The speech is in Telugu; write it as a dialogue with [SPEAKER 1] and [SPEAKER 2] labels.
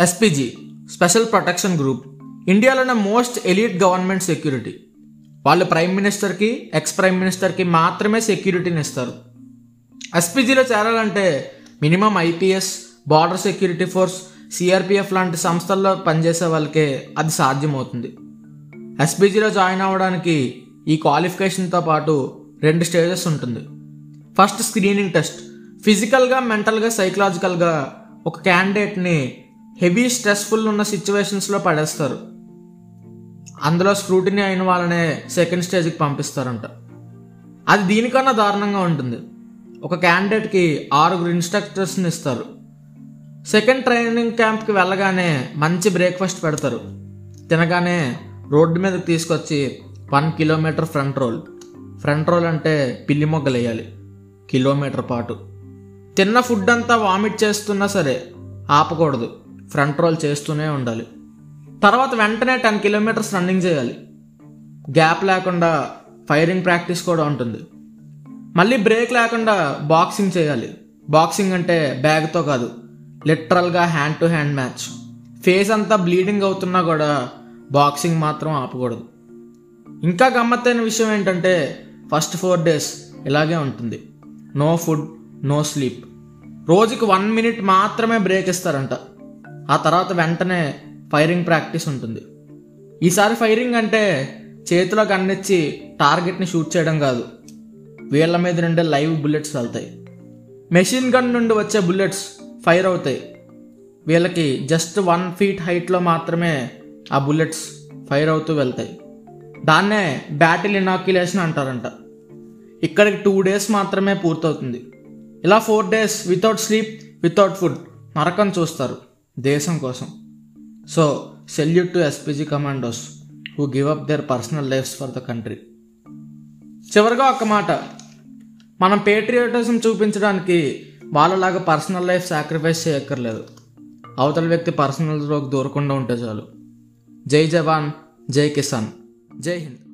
[SPEAKER 1] ఎస్పీజీ స్పెషల్ ప్రొటెక్షన్ గ్రూప్ ఇండియాలోనే మోస్ట్ ఎలీట్ గవర్నమెంట్ సెక్యూరిటీ వాళ్ళు ప్రైమ్ మినిస్టర్కి ఎక్స్ ప్రైమ్ మినిస్టర్కి మాత్రమే సెక్యూరిటీని ఇస్తారు. ఎస్పీజీలో చేరాలంటే minimum IPS border security force CRPF లాంటి సంస్థల్లో పనిచేసే వాళ్ళకే అది సాధ్యమవుతుంది. ఎస్పీజీలో జాయిన్ అవ్వడానికి ఈ క్వాలిఫికేషన్తో పాటు రెండు స్టేజెస్ ఉంటుంది. ఫస్ట్ స్క్రీనింగ్ టెస్ట్ ఫిజికల్గా మెంటల్గా సైకలాజికల్గా ఒక క్యాండిడేట్ని హెవీ స్ట్రెస్ఫుల్ ఉన్న సిచ్యువేషన్స్లో పడేస్తారు. అందులో స్క్రూటినీ అయిన వాళ్ళనే సెకండ్ స్టేజ్కి పంపిస్తారంట. అది దీనికన్నా దారుణంగా ఉంటుంది. ఒక క్యాండిడేట్కి ఆరుగురు ఇన్స్ట్రక్టర్స్ని ఇస్తారు. సెకండ్ ట్రైనింగ్ క్యాంప్కి వెళ్ళగానే మంచి బ్రేక్ఫాస్ట్ పెడతారు. తినగానే రోడ్డు మీదకి తీసుకొచ్చి one kilometre front roll front roll అంటే పిల్లి మొగ్గలు వేయాలి. కిలోమీటర్ పాటు. తిన్న ఫుడ్ అంతా వామిట్ చేస్తున్నా సరే ఆపకూడదు. ఫ్రంట్ రోల్ చేస్తూనే ఉండాలి. తర్వాత వెంటనే టెన్ కిలోమీటర్స్ రన్నింగ్ చేయాలి. గ్యాప్ లేకుండా ఫైరింగ్ ప్రాక్టీస్ కూడా ఉంటుంది. మళ్ళీ బ్రేక్ లేకుండా బాక్సింగ్ చేయాలి. బాక్సింగ్ అంటే బ్యాగ్తో కాదు లిటరల్గా hand to hand match. Face అంతా బ్లీడింగ్ అవుతున్నా కూడా బాక్సింగ్ మాత్రం ఆపకూడదు. ఇంకా గమ్మత్తైన విషయం ఏంటంటే ఫస్ట్ ఫోర్ డేస్ ఇలాగే ఉంటుంది. No food no sleep. రోజుకి వన్ మినిట్ మాత్రమే బ్రేక్ ఇస్తారంట. ఆ తర్వాత వెంటనే ఫైరింగ్ ప్రాక్టీస్ ఉంటుంది. ఈసారి ఫైరింగ్ అంటే చేతిలో గన్నిచ్చి టార్గెట్ని షూట్ చేయడం కాదు. వీళ్ళ మీద నుండే లైవ్ బుల్లెట్స్ వెళ్తాయి. మెషిన్ గన్ నుండి వచ్చే బుల్లెట్స్ ఫైర్ అవుతాయి. వీళ్ళకి జస్ట్ వన్ ఫీట్ హైట్లో మాత్రమే ఆ బుల్లెట్స్ ఫైర్ అవుతూ వెళ్తాయి. దాన్నే బ్యాటిల్ ఇనాక్యులేషన్ అంటారంట. ఇక్కడికి టూ డేస్ మాత్రమే పూర్తవుతుంది. ఇలా four days without sleep without food నరకం చూస్తారు. దేశం కోసం. So salute to SPG commandos who give up their personal lifes for the country చివరిగా ఒక మాట. మనం పేట్రియాటిజం చూపించడానికి వాళ్ళలాగా పర్సనల్ లైఫ్ సాక్రిఫైస్ చేయక్కర్లేదు. అవతల వ్యక్తి పర్సనల్లోకి దూరకుండా ఉంటే చాలు. జై జవాన్ జై కిసాన్. జై హింద్.